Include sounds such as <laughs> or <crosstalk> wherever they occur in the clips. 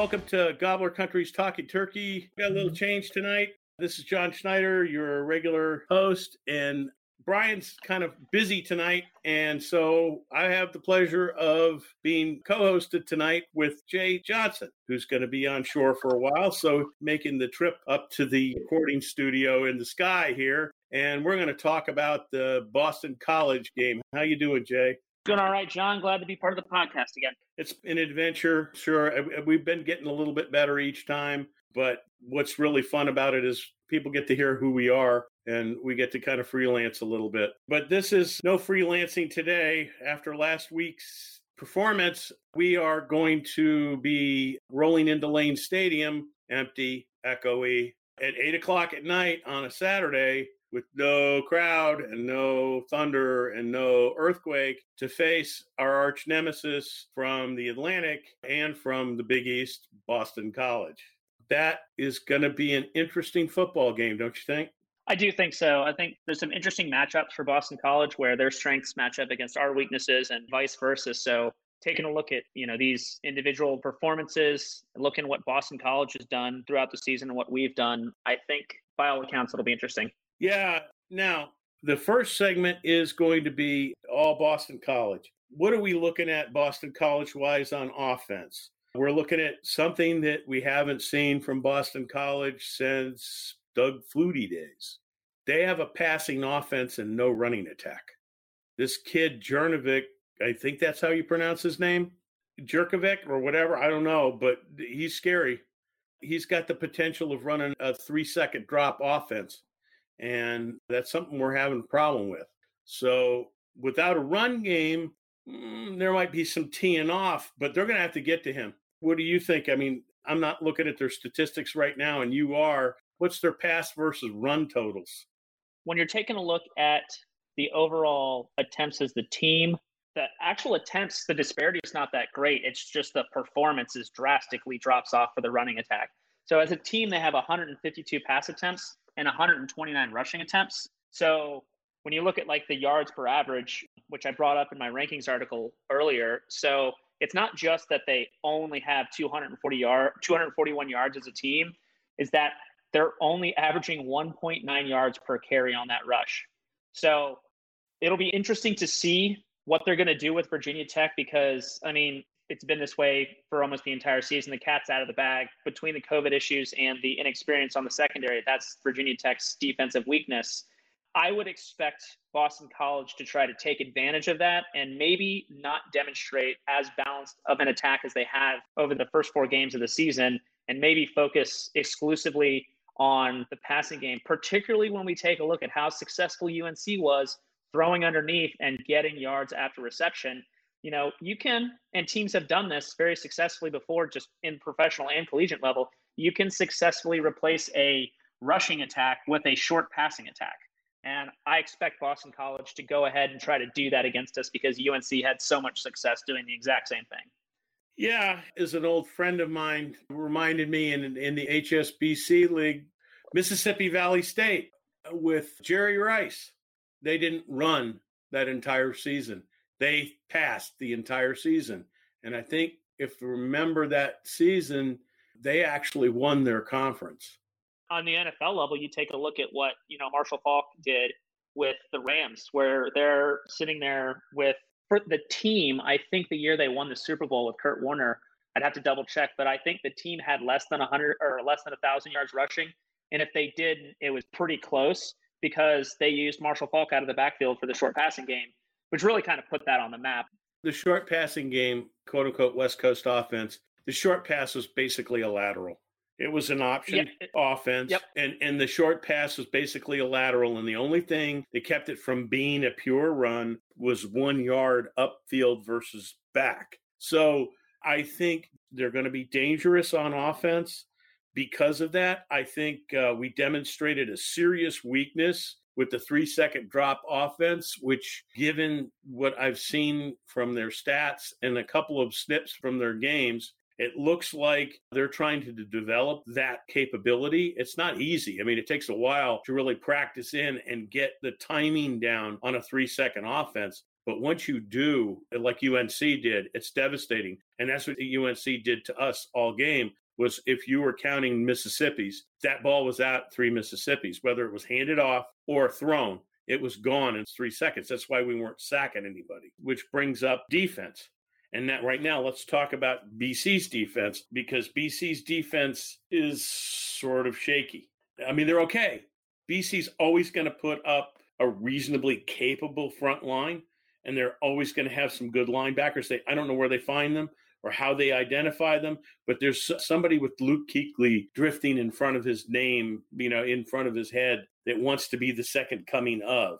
Welcome to Gobbler Country's Talking Turkey. We got a little mm-hmm. change tonight. This is John Schneider, your regular host, and Brian's kind of busy tonight. And so I have the pleasure of being co hosted tonight with Jay Johnson, who's going to be on shore for a while. So making the trip up to the recording studio in the sky here. And we're going to talk about the Boston College game. How you doing, Jay? Doing all right, John. Glad to be part of the podcast again. It's an adventure, sure. We've been getting a little bit better each time, but what's really fun about it is people get to hear who we are and we get to kind of freelance a little bit. But this is no freelancing today. After last week's performance, we are going to be rolling into Lane Stadium, empty, echoey, at eight o'clock at night on a Saturday with no crowd and no thunder and no earthquake to face our arch nemesis from the Atlantic and from the Big East, Boston College. That is going to be an interesting football game, don't you think? I do think so. I think there's some interesting matchups for Boston College where their strengths match up against our weaknesses and vice versa. So taking a look at you know these individual performances, looking what Boston College has done throughout the season and what we've done, I think by all accounts it'll be interesting. Yeah. Now, the first segment is going to be all Boston College. What are we looking at Boston College wise on offense? We're looking at something that we haven't seen from Boston College since Doug Flutie days. They have a passing offense and no running attack. This kid, Jernovic, I think that's how you pronounce his name, Jurkovec or whatever, I don't know, but he's scary. He's got the potential of running a three second drop offense and that's something we're having a problem with. So without a run game, mm, there might be some teeing off, but they're going to have to get to him. What do you think? I mean, I'm not looking at their statistics right now, and you are. What's their pass versus run totals? When you're taking a look at the overall attempts as the team, the actual attempts, the disparity is not that great. It's just the performances drastically drops off for the running attack. So as a team, they have 152 pass attempts and 129 rushing attempts. So when you look at like the yards per average, which I brought up in my rankings article earlier, so it's not just that they only have 240 yard, 241 yards as a team, is that they're only averaging 1.9 yards per carry on that rush. So it'll be interesting to see what they're going to do with Virginia Tech because I mean it's been this way for almost the entire season. The cat's out of the bag between the COVID issues and the inexperience on the secondary. That's Virginia Tech's defensive weakness. I would expect Boston College to try to take advantage of that and maybe not demonstrate as balanced of an attack as they have over the first four games of the season and maybe focus exclusively on the passing game, particularly when we take a look at how successful UNC was throwing underneath and getting yards after reception you know, you can, and teams have done this very successfully before, just in professional and collegiate level. You can successfully replace a rushing attack with a short passing attack. And I expect Boston College to go ahead and try to do that against us because UNC had so much success doing the exact same thing. Yeah, as an old friend of mine reminded me in in the HSBC league, Mississippi Valley State with Jerry Rice, they didn't run that entire season they passed the entire season. And I think if you remember that season, they actually won their conference. On the NFL level, you take a look at what, you know, Marshall Faulk did with the Rams, where they're sitting there with for the team, I think the year they won the Super Bowl with Kurt Warner, I'd have to double check, but I think the team had less than 100 or less than a 1,000 yards rushing. And if they did, it was pretty close because they used Marshall Faulk out of the backfield for the short passing game which really kind of put that on the map. The short passing game, quote unquote, West Coast offense, the short pass was basically a lateral. It was an option Yeah. offense. Yep. And and the short pass was basically a lateral. And the only thing that kept it from being a pure run was one yard upfield versus back. So I think they're going to be dangerous on offense because of that. I think uh, we demonstrated a serious weakness with the three second drop offense, which, given what I've seen from their stats and a couple of snips from their games, it looks like they're trying to develop that capability. It's not easy. I mean, it takes a while to really practice in and get the timing down on a three second offense. But once you do, like UNC did, it's devastating. And that's what UNC did to us all game was if you were counting Mississippi's, that ball was out three Mississippi's, whether it was handed off or thrown, it was gone in three seconds. That's why we weren't sacking anybody, which brings up defense. And that right now, let's talk about BC's defense because BC's defense is sort of shaky. I mean, they're okay. BC's always going to put up a reasonably capable front line, and they're always going to have some good linebackers. They, I don't know where they find them or how they identify them, but there's somebody with Luke Kuechly drifting in front of his name, you know, in front of his head that wants to be the second coming of.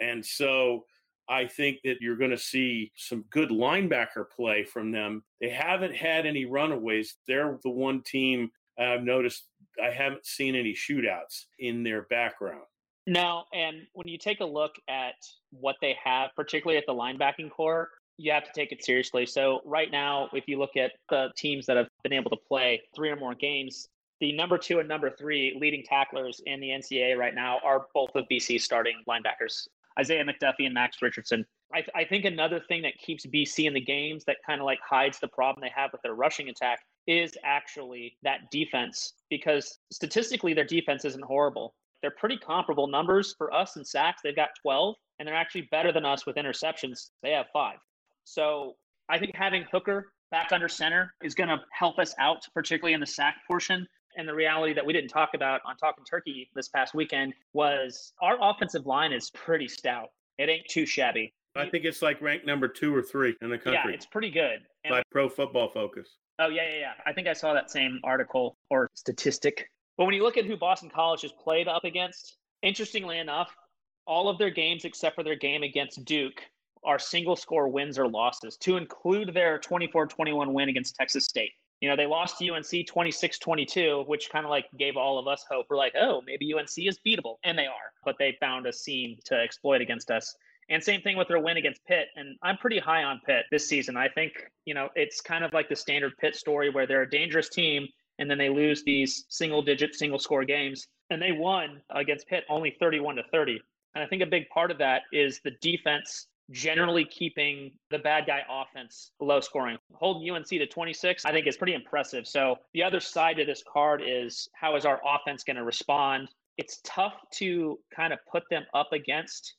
And so I think that you're going to see some good linebacker play from them. They haven't had any runaways. They're the one team I've noticed I haven't seen any shootouts in their background. No, and when you take a look at what they have, particularly at the linebacking core, you have to take it seriously. So right now, if you look at the teams that have been able to play three or more games, the number two and number three leading tacklers in the NCAA right now are both of BC starting linebackers, Isaiah McDuffie and Max Richardson. I, I think another thing that keeps BC in the games that kind of like hides the problem they have with their rushing attack is actually that defense because statistically their defense isn't horrible. They're pretty comparable numbers for us in sacks. They've got 12, and they're actually better than us with interceptions. They have five. So I think having Hooker back under center is going to help us out, particularly in the sack portion. And the reality that we didn't talk about on Talking Turkey this past weekend was our offensive line is pretty stout. It ain't too shabby. I think it's like ranked number two or three in the country Yeah, it's pretty good. And by Pro Football Focus. Oh yeah, yeah, yeah. I think I saw that same article or statistic. But when you look at who Boston College has played up against, interestingly enough, all of their games except for their game against Duke are single score wins or losses, to include their 24-21 win against Texas State. You know, they lost to UNC 26-22, which kind of like gave all of us hope. We're like, oh, maybe UNC is beatable. And they are, but they found a seam to exploit against us. And same thing with their win against Pitt. And I'm pretty high on Pitt this season. I think, you know, it's kind of like the standard Pitt story where they're a dangerous team and then they lose these single digit, single score games. And they won against Pitt only 31 to 30. And I think a big part of that is the defense generally keeping the bad guy offense low scoring. Holding UNC to 26, I think is pretty impressive. So the other side to this card is how is our offense going to respond? It's tough to kind of put them up against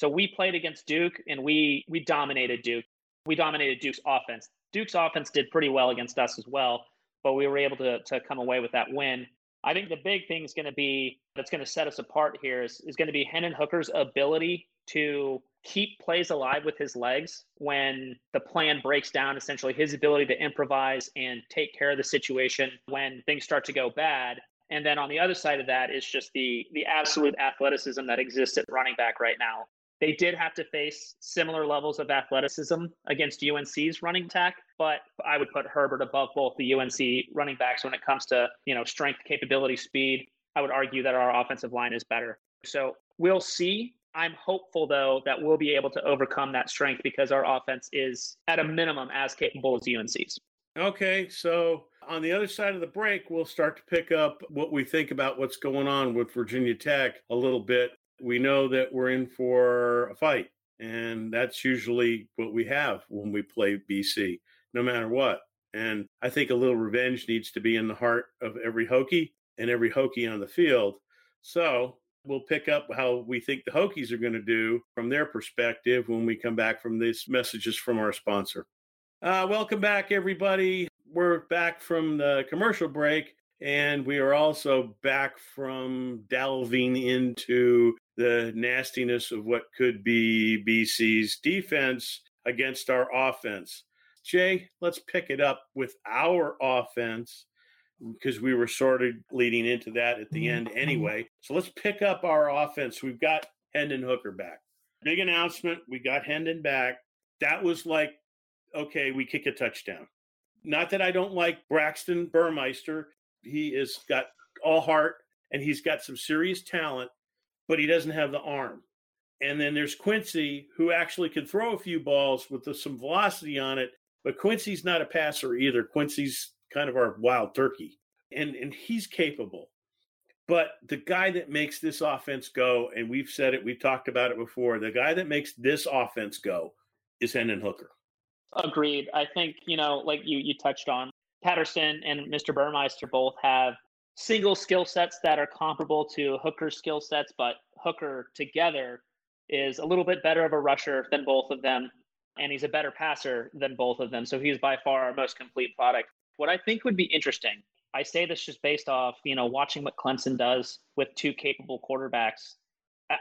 so we played against Duke and we we dominated Duke. We dominated Duke's offense. Duke's offense did pretty well against us as well, but we were able to to come away with that win. I think the big thing is going to be that's going to set us apart here is, is going to be Hendon Hooker's ability to keep plays alive with his legs when the plan breaks down, essentially his ability to improvise and take care of the situation when things start to go bad. And then on the other side of that is just the the absolute athleticism that exists at running back right now. They did have to face similar levels of athleticism against UNC's running attack, but I would put Herbert above both the UNC running backs when it comes to, you know, strength, capability, speed. I would argue that our offensive line is better. So we'll see. I'm hopeful though that we'll be able to overcome that strength because our offense is at a minimum as capable as UNC's. Okay, so on the other side of the break, we'll start to pick up what we think about what's going on with Virginia Tech a little bit. We know that we're in for a fight, and that's usually what we have when we play BC, no matter what. And I think a little revenge needs to be in the heart of every Hokie and every Hokie on the field. So we'll pick up how we think the Hokies are going to do from their perspective when we come back from these messages from our sponsor. Uh, welcome back, everybody. We're back from the commercial break, and we are also back from delving into the nastiness of what could be BC's defense against our offense. Jay, let's pick it up with our offense. Because we were sort of leading into that at the mm-hmm. end anyway. So let's pick up our offense. We've got Hendon Hooker back. Big announcement. We got Hendon back. That was like, okay, we kick a touchdown. Not that I don't like Braxton Burmeister. He has got all heart and he's got some serious talent, but he doesn't have the arm. And then there's Quincy, who actually can throw a few balls with the, some velocity on it, but Quincy's not a passer either. Quincy's kind of our wild turkey, and and he's capable. But the guy that makes this offense go, and we've said it, we've talked about it before, the guy that makes this offense go is Hendon Hooker. Agreed. I think, you know, like you you touched on, Patterson and Mr. Burmeister both have single skill sets that are comparable to Hooker's skill sets, but Hooker together is a little bit better of a rusher than both of them, and he's a better passer than both of them. So he's by far our most complete product. What I think would be interesting, I say this just based off, you know, watching what Clemson does with two capable quarterbacks.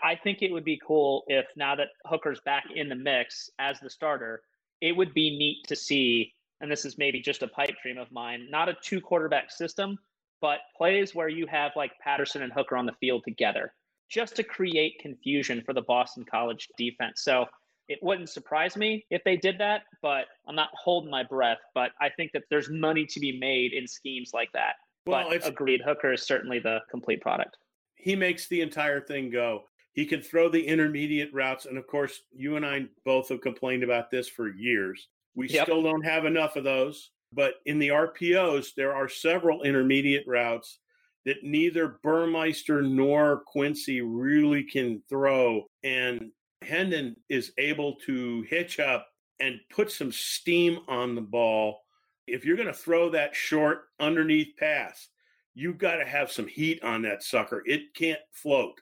I think it would be cool if now that Hooker's back in the mix as the starter, it would be neat to see, and this is maybe just a pipe dream of mine, not a two quarterback system, but plays where you have like Patterson and Hooker on the field together just to create confusion for the Boston College defense. So it wouldn't surprise me if they did that, but I'm not holding my breath. But I think that there's money to be made in schemes like that. Well, but agreed, Hooker is certainly the complete product. He makes the entire thing go. He can throw the intermediate routes. And of course, you and I both have complained about this for years. We yep. still don't have enough of those. But in the RPOs, there are several intermediate routes that neither Burmeister nor Quincy really can throw. And Hendon is able to hitch up and put some steam on the ball. If you're going to throw that short underneath pass, you've got to have some heat on that sucker. It can't float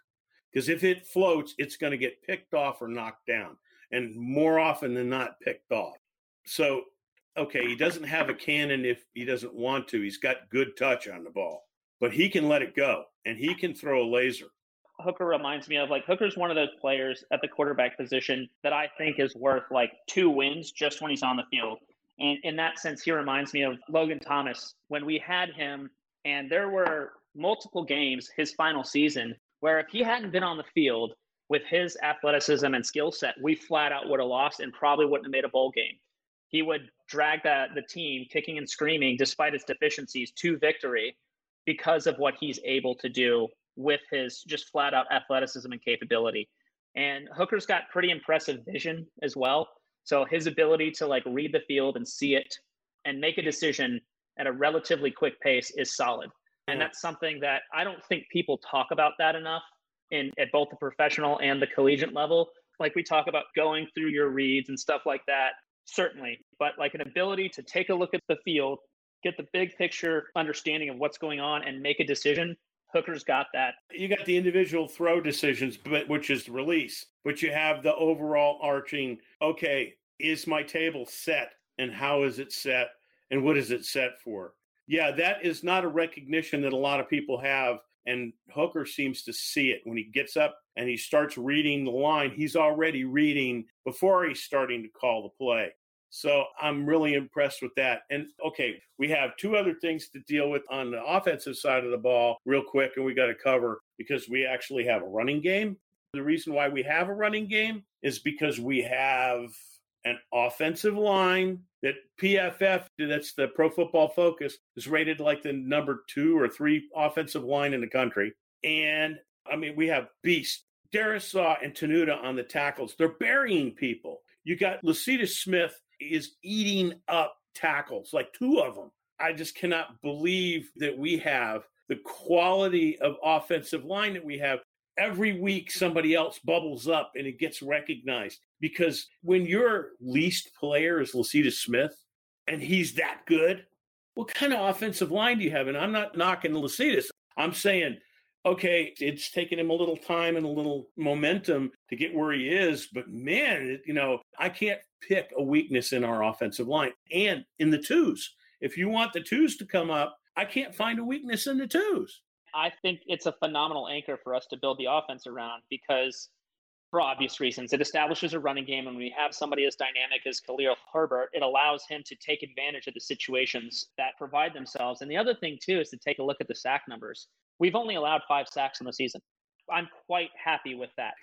because if it floats, it's going to get picked off or knocked down, and more often than not, picked off. So, okay, he doesn't have a cannon if he doesn't want to. He's got good touch on the ball but he can let it go and he can throw a laser. Hooker reminds me of like Hooker's one of those players at the quarterback position that I think is worth like two wins just when he's on the field. And in that sense, he reminds me of Logan Thomas when we had him, and there were multiple games his final season where if he hadn't been on the field with his athleticism and skill set, we flat out would have lost and probably wouldn't have made a bowl game. He would drag that the team kicking and screaming despite its deficiencies to victory because of what he's able to do with his just flat out athleticism and capability. And Hooker's got pretty impressive vision as well. So his ability to like read the field and see it and make a decision at a relatively quick pace is solid. And that's something that I don't think people talk about that enough in at both the professional and the collegiate level. Like we talk about going through your reads and stuff like that, certainly, but like an ability to take a look at the field get the big picture understanding of what's going on and make a decision. Hooker's got that. You got the individual throw decisions, but which is the release, but you have the overall arching. Okay, is my table set, and how is it set, and what is it set for? Yeah, that is not a recognition that a lot of people have, and Hooker seems to see it when he gets up and he starts reading the line. He's already reading before he's starting to call the play. So I'm really impressed with that. And okay, we have two other things to deal with on the offensive side of the ball, real quick, and we got to cover because we actually have a running game. The reason why we have a running game is because we have an offensive line that PFF, that's the Pro Football Focus, is rated like the number two or three offensive line in the country. And I mean, we have beasts. Darrisaw and Tenuta on the tackles. They're burying people. You got Lecitus Smith is eating up tackles, like two of them. I just cannot believe that we have the quality of offensive line that we have. Every week, somebody else bubbles up and it gets recognized because when your least player is Lecitus Smith and he's that good, what kind of offensive line do you have? And I'm not knocking Lecitus. I'm saying okay, it's taken him a little time and a little momentum to get where he is, but man, you know, I can't pick a weakness in our offensive line and in the twos. If you want the twos to come up, I can't find a weakness in the twos. I think it's a phenomenal anchor for us to build the offense around because for obvious reasons. It establishes a running game, and when we have somebody as dynamic as Khalil Herbert, it allows him to take advantage of the situations that provide themselves. And the other thing, too, is to take a look at the sack numbers. We've only allowed five sacks in the season. I'm quite happy with that.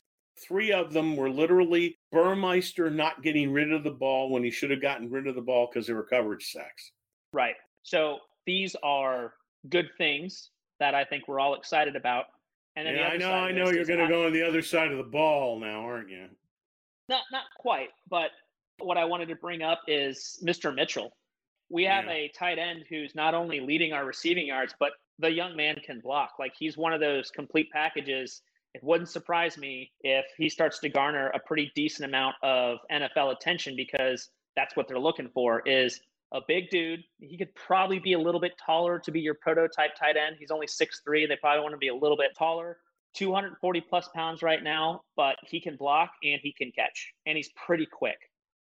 Three of them were literally Burmeister not getting rid of the ball when he should have gotten rid of the ball because they were coverage sacks. Right. So these are good things that I think we're all excited about. And then yeah, I know, I know you're going to go on the other side of the ball now, aren't you? Not, not quite. But what I wanted to bring up is Mr. Mitchell. We have yeah. a tight end who's not only leading our receiving yards, but the young man can block. Like he's one of those complete packages. It wouldn't surprise me if he starts to garner a pretty decent amount of NFL attention because that's what they're looking for is a big dude. He could probably be a little bit taller to be your prototype tight end. He's only 6'3. They probably want to be a little bit taller. 240 plus pounds right now, but he can block and he can catch, and he's pretty quick.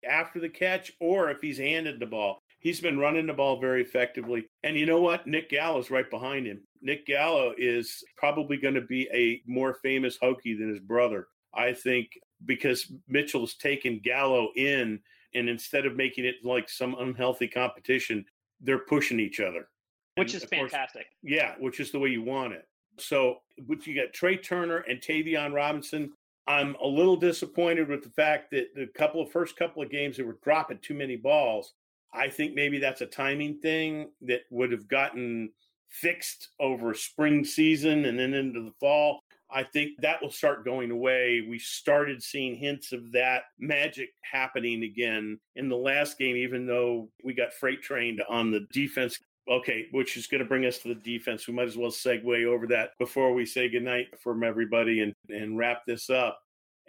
After the catch, or if he's handed the ball, he's been running the ball very effectively. And you know what? Nick Gallo is right behind him. Nick Gallo is probably going to be a more famous Hokie than his brother. I think because Mitchell's taken Gallo in and instead of making it like some unhealthy competition, they're pushing each other. Which and is fantastic. Course, yeah, which is the way you want it. So, but you got Tre Turner and Tayvion Robinson. I'm a little disappointed with the fact that the couple of first couple of games they were dropping too many balls. I think maybe that's a timing thing that would have gotten fixed over spring season and then into the fall. I think that will start going away. We started seeing hints of that magic happening again in the last game, even though we got freight trained on the defense. Okay, which is going to bring us to the defense. We might as well segue over that before we say goodnight from everybody and, and wrap this up.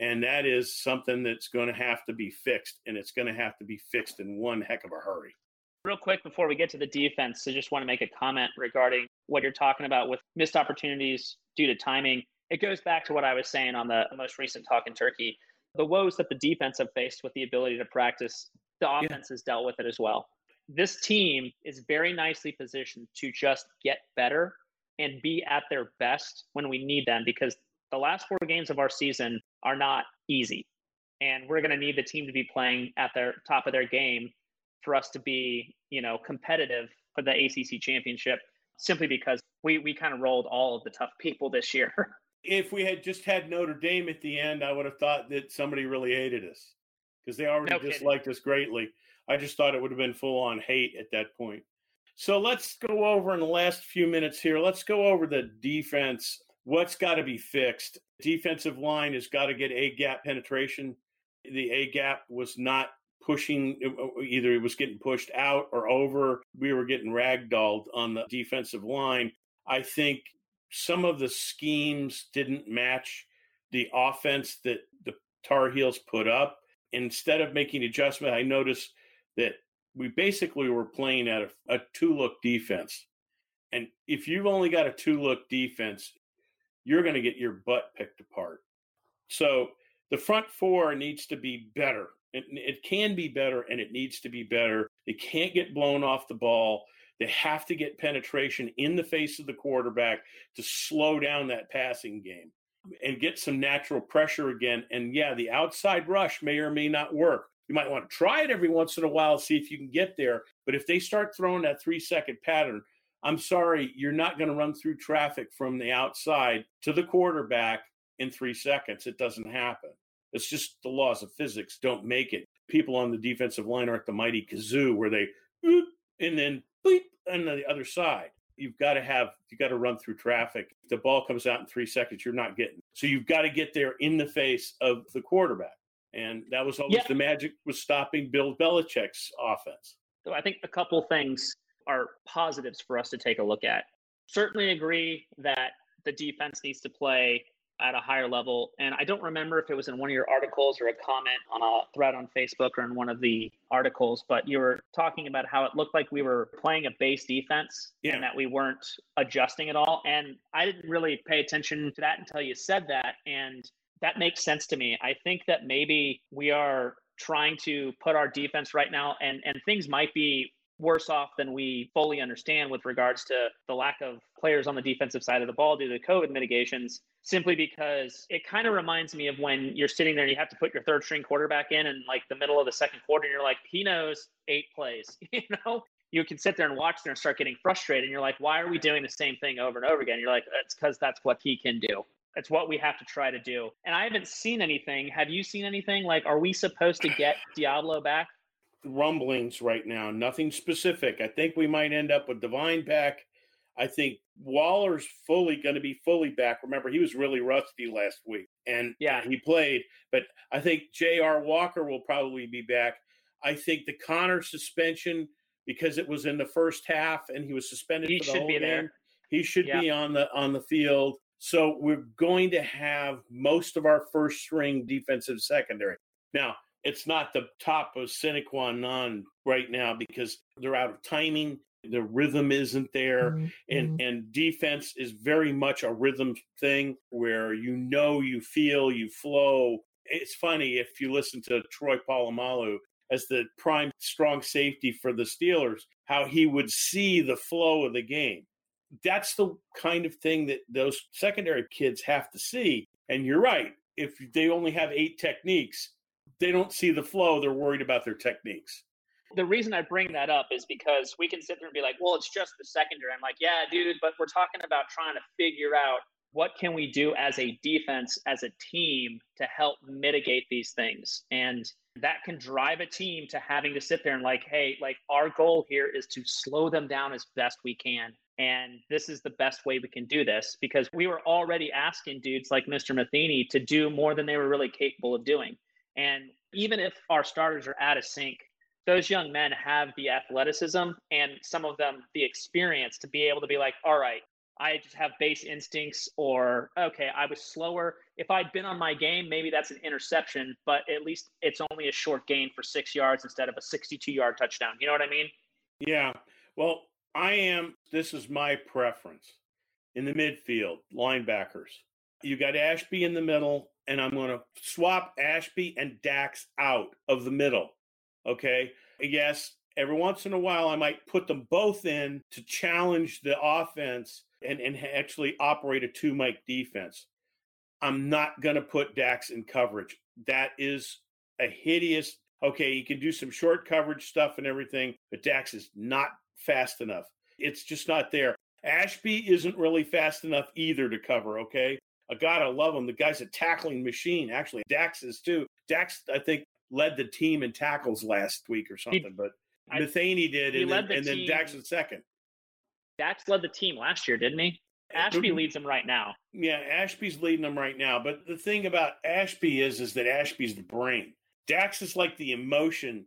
And that is something that's going to have to be fixed, and it's going to have to be fixed in one heck of a hurry. Real quick before we get to the defense, I just want to make a comment regarding what you're talking about with missed opportunities due to timing it goes back to what I was saying on the most recent Talking Turkey. The woes that the defense have faced with the ability to practice, the offense yeah. has dealt with it as well. This team is very nicely positioned to just get better and be at their best when we need them because the last four games of our season are not easy. And we're going to need the team to be playing at their top of their game for us to be, you know, competitive for the ACC championship simply because we, we kind of rolled all of the tough people this year. <laughs> if we had just had Notre Dame at the end, I would have thought that somebody really hated us because they already no disliked us greatly. I just thought it would have been full on hate at that point. So let's go over in the last few minutes here. Let's go over the defense. What's got to be fixed? Defensive line has got to get A gap penetration. The A gap was not pushing, uh, uh, either it was getting pushed out or over. We were getting ragdolled on the defensive line. I think some of the schemes didn't match the offense that the Tar Heels put up. Instead of making adjustment, I noticed that we basically were playing at a, a two look defense. And if you've only got a two look defense, you're going to get your butt picked apart. So the front four needs to be better. It, it can be better and it needs to be better. It can't get blown off the ball. They have to get penetration in the face of the quarterback to slow down that passing game and get some natural pressure again. And yeah, the outside rush may or may not work. You might want to try it every once in a while, see if you can get there. But if they start throwing that three second pattern, I'm sorry, you're not going to run through traffic from the outside to the quarterback in three seconds. It doesn't happen. It's just the laws of physics don't make it. People on the defensive line aren't the mighty kazoo where they and then bleep, on the other side. You've got to have, you've got to run through traffic. If the ball comes out in three seconds, you're not getting. So you've got to get there in the face of the quarterback. And that was always yeah. the magic was stopping Bill Belichick's offense. So I think a couple things are positives for us to take a look at. Certainly agree that the defense needs to play at a higher level. And I don't remember if it was in one of your articles or a comment on a thread on Facebook or in one of the articles, but you were talking about how it looked like we were playing a base defense yeah. and that we weren't adjusting at all. And I didn't really pay attention to that until you said that. And that makes sense to me. I think that maybe we are trying to put our defense right now and and things might be worse off than we fully understand with regards to the lack of players on the defensive side of the ball due to COVID mitigations simply because it kind of reminds me of when you're sitting there and you have to put your third string quarterback in in like the middle of the second quarter and you're like, he knows eight plays, <laughs> you know? You can sit there and watch there and start getting frustrated. And you're like, why are we doing the same thing over and over again? You're like, it's because that's what he can do. It's what we have to try to do. And I haven't seen anything. Have you seen anything? Like, are we supposed to get Deablo back? Rumblings right now, nothing specific. I think we might end up with Divine back. I think Waller's fully going to be fully back. Remember, he was really rusty last week, and yeah, he played. But I think J.R. Walker will probably be back. I think the Conner suspension because it was in the first half and he was suspended he for the should whole be game. there. He should Yeah. be on the on the field. So we're going to have most of our first string defensive secondary. Now, it's not the top of sine qua non right now because they're out of timing. The rhythm isn't there. Mm-hmm, and mm-hmm. and defense is very much a rhythm thing where you know, you feel, you flow. It's funny if you listen to Troy Polamalu as the prime strong safety for the Steelers, how he would see the flow of the game. That's the kind of thing that those secondary kids have to see. And you're right. If they only have eight techniques, they don't see the flow. They're worried about their techniques. The reason I bring that up is because we can sit there and be like, well, it's just the secondary. I'm like, yeah, dude, but we're talking about trying to figure out what can we do as a defense, as a team to help mitigate these things. And that can drive a team to having to sit there and like, hey, like our goal here is to slow them down as best we can. And this is the best way we can do this because we were already asking dudes like Mr. Matheny to do more than they were really capable of doing. And even if our starters are out of sync, those young men have the athleticism and some of them the experience to be able to be like, all right, I just have base instincts, or okay, I was slower. If I'd been on my game, maybe that's an interception, but at least it's only a short gain for six yards instead of a 62 yard touchdown. You know what I mean? Yeah. Well, I am, this is my preference in the midfield, linebackers. You got Ashby in the middle, and I'm going to swap Ashby and Dax out of the middle. Okay. Yes, every once in a while, I might put them both in to challenge the offense and, and actually operate a two mic defense. I'm not going to put Dax in coverage. That is a hideous. Okay, you can do some short coverage stuff and everything, but Dax is not fast enough. It's just not there. Ashby isn't really fast enough either to cover. Okay, I gotta love him. The guy's a tackling machine. Actually, Dax is too. Dax, I think, led the team in tackles last week or something, but I- Matheny did, he and, then, the and then Dax was second. Dax led the team last year, didn't he? Ashby leads them right now. Yeah, Ashby's leading them right now. But the thing about Ashby is, is that Ashby's the brain. Dax is like the emotion.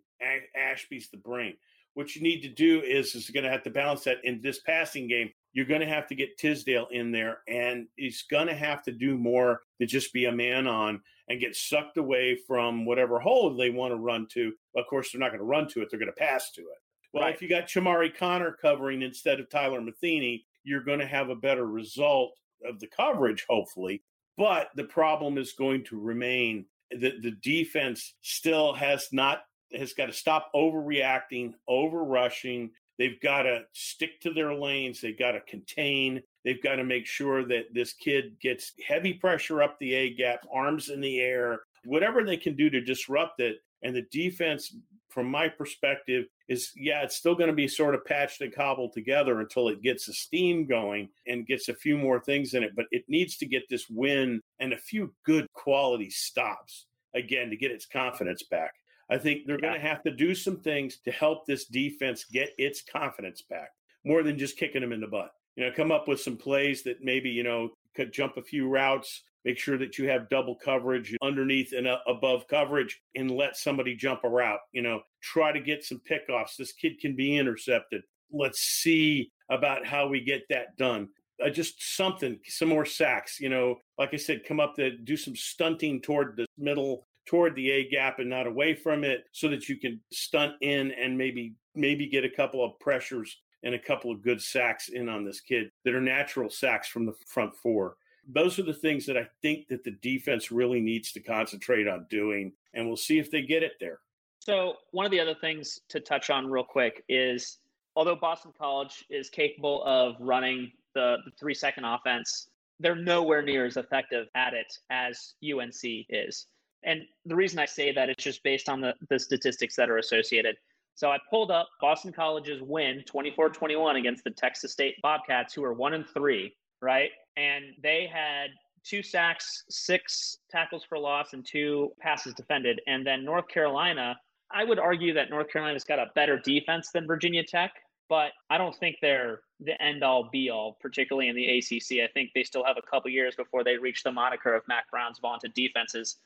Ashby's the brain. What you need to do is, is going to have to balance that in this passing game. You're going to have to get Tisdale in there, and he's going to have to do more than just be a man on and get sucked away from whatever hole they want to run to. Of course, they're not going to run to it; they're going to pass to it. Well, Right. if you got Chamari Conner covering instead of Tyler Matheny, you're going to have a better result of the coverage, hopefully. But the problem is going to remain that the defense still has not has got to stop overreacting, over rushing. They've got to stick to their lanes. They've got to contain. They've got to make sure that this kid gets heavy pressure up the A gap, arms in the air, whatever they can do to disrupt it. And the defense, from my perspective, is yeah, it's still going to be sort of patched and cobbled together until it gets a steam going and gets a few more things in it. But it needs to get this win and a few good quality stops again to get its confidence back. I think they're going to have to do some things to help this defense get its confidence back more than just kicking them in the butt. You know, come up with some plays that maybe, you know, could jump a few routes, make sure that you have double coverage underneath and uh, above coverage and let somebody jump a route. You know, try to get some pickoffs. This kid can be intercepted. Let's see about how we get that done. Uh, just something, some more sacks. You know, like I said, come up to do some stunting toward the middle, toward the A gap, and not away from it, so that you can stunt in and maybe maybe get a couple of pressures and a couple of good sacks in on this kid that are natural sacks from the front four. Those are the things that I think that the defense really needs to concentrate on doing, and we'll see if they get it there. So, one of the other things to touch on real quick is although Boston College is capable of running the, the three second offense, they're nowhere near as effective at it as UNC is. And the reason I say that is just based on the, the statistics that are associated. So I pulled up Boston College's win 24 21 against the Texas State Bobcats, who are one and three, right? And they had two sacks, six tackles for loss, and two passes defended. And then North Carolina, I would argue that North Carolina's got a better defense than Virginia Tech, but I don't think they're the end all be all, particularly in the ACC. I think they still have a couple years before they reach the moniker of Mack Brown's vaunted defenses.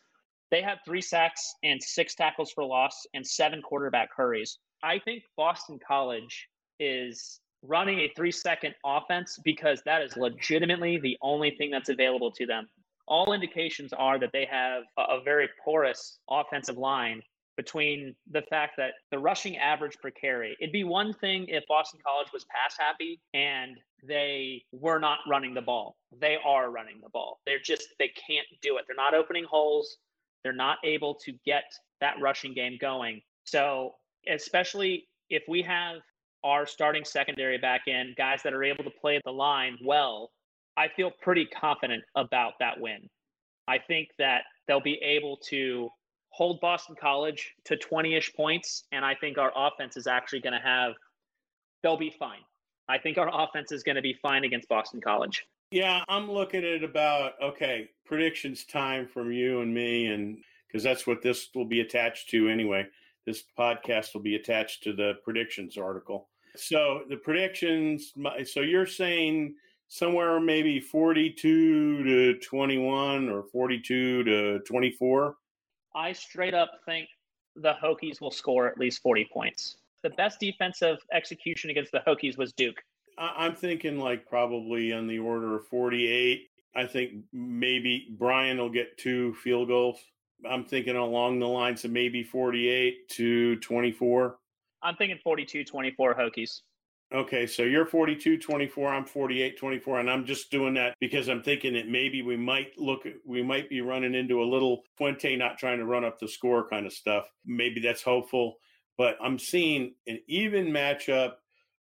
They had three sacks and six tackles for loss and seven quarterback hurries. I think Boston College is running a three second offense because that is legitimately the only thing that's available to them. All indications are that they have a, very porous offensive line between the fact that the rushing average per carry. It'd be one thing if Boston College was pass happy and they were not running the ball. They are running the ball. They're just, they can't do it. They're not opening holes. They're not able to get that rushing game going. So, especially if we have our starting secondary back in, guys that are able to play the line well, I feel pretty confident about that win. I think that they'll be able to hold Boston College to 20 ish points. And I think our offense is actually going to have, they'll be fine. I think our offense is going to be fine against Boston College. Yeah, I'm looking at about, okay, predictions time from you and me. And because that's what this will be attached to anyway. This podcast will be attached to the predictions article. So the predictions. So you're saying somewhere maybe 42 to 21 or 42 to 24. I straight up think the Hokies will score at least 40 points. The best defensive execution against the Hokies was Duke. I'm thinking like probably on the order of 48. I think maybe Brian will get two field goals. I'm thinking along the lines of maybe 48 to 24. I'm thinking 42 24 Hokies. Okay, so you're 42 24, I'm 48 24, and I'm just doing that because I'm thinking that maybe we might look, we might be running into a little Fuente not trying to run up the score kind of stuff. Maybe that's hopeful, but I'm seeing an even matchup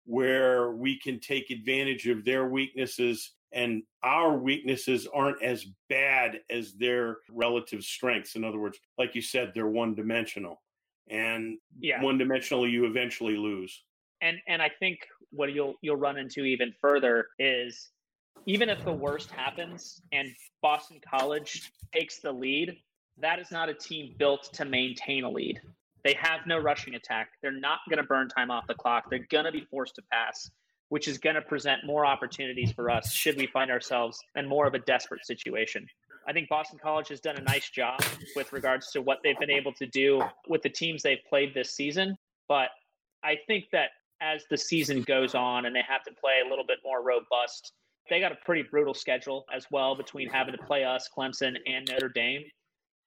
where we can take advantage of their weaknesses and our weaknesses aren't as bad as their relative strengths. In other words, like you said, they're one dimensional and yeah. one dimensional you eventually lose. And and I think what you'll you'll run into even further is even if the worst happens and Boston College takes the lead, that is not a team built to maintain a lead. They have no rushing attack. They're not going to burn time off the clock. They're going to be forced to pass, which is going to present more opportunities for us should we find ourselves in more of a desperate situation. I think Boston College has done a nice job with regards to what they've been able to do with the teams they've played this season. But I think that as the season goes on and they have to play a little bit more robust, they got a pretty brutal schedule as well between having to play us, Clemson, and Notre Dame.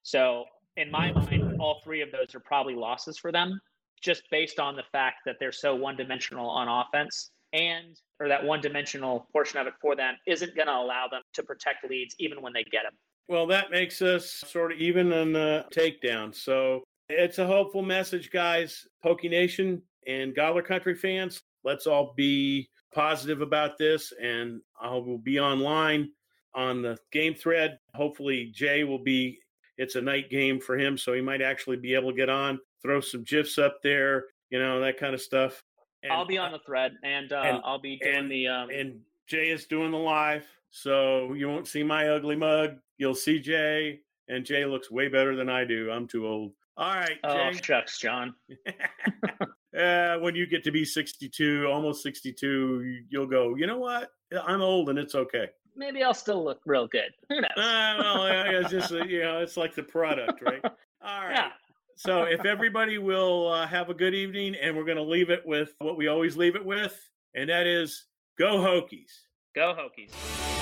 So, in my mind, all three of those are probably losses for them, just based on the fact that they're so one dimensional on offense and or that one dimensional portion of it for them isn't going to allow them to protect leads even when they get them. Well, that makes us sort of even on the takedown. So it's a hopeful message, guys. Hokie Nation and Gobbler Country fans, let's all be positive about this. And I will be online on the game thread. Hopefully, Jay will be, it's a night game for him. So he might actually be able to get on, throw some GIFs up there, you know, that kind of stuff. And, I'll be on the thread and, uh, and I'll be doing and, the. Um... And Jay is doing the live. So you won't see my ugly mug. You'll see Jay, and Jay looks way better than I do. I'm too old. All right, oh, Jay. Oh, shucks, John. <laughs> uh, when you get to be 62, almost 62, you'll go, you know what? I'm old and it's okay. Maybe I'll still look real good. Who knows? Uh, well, it's just, you know, it's like the product, right? <laughs> All right. Yeah. so if everybody will uh, have a good evening, and we're going to leave it with what we always leave it with, and that is go Hokies. Go Hokies.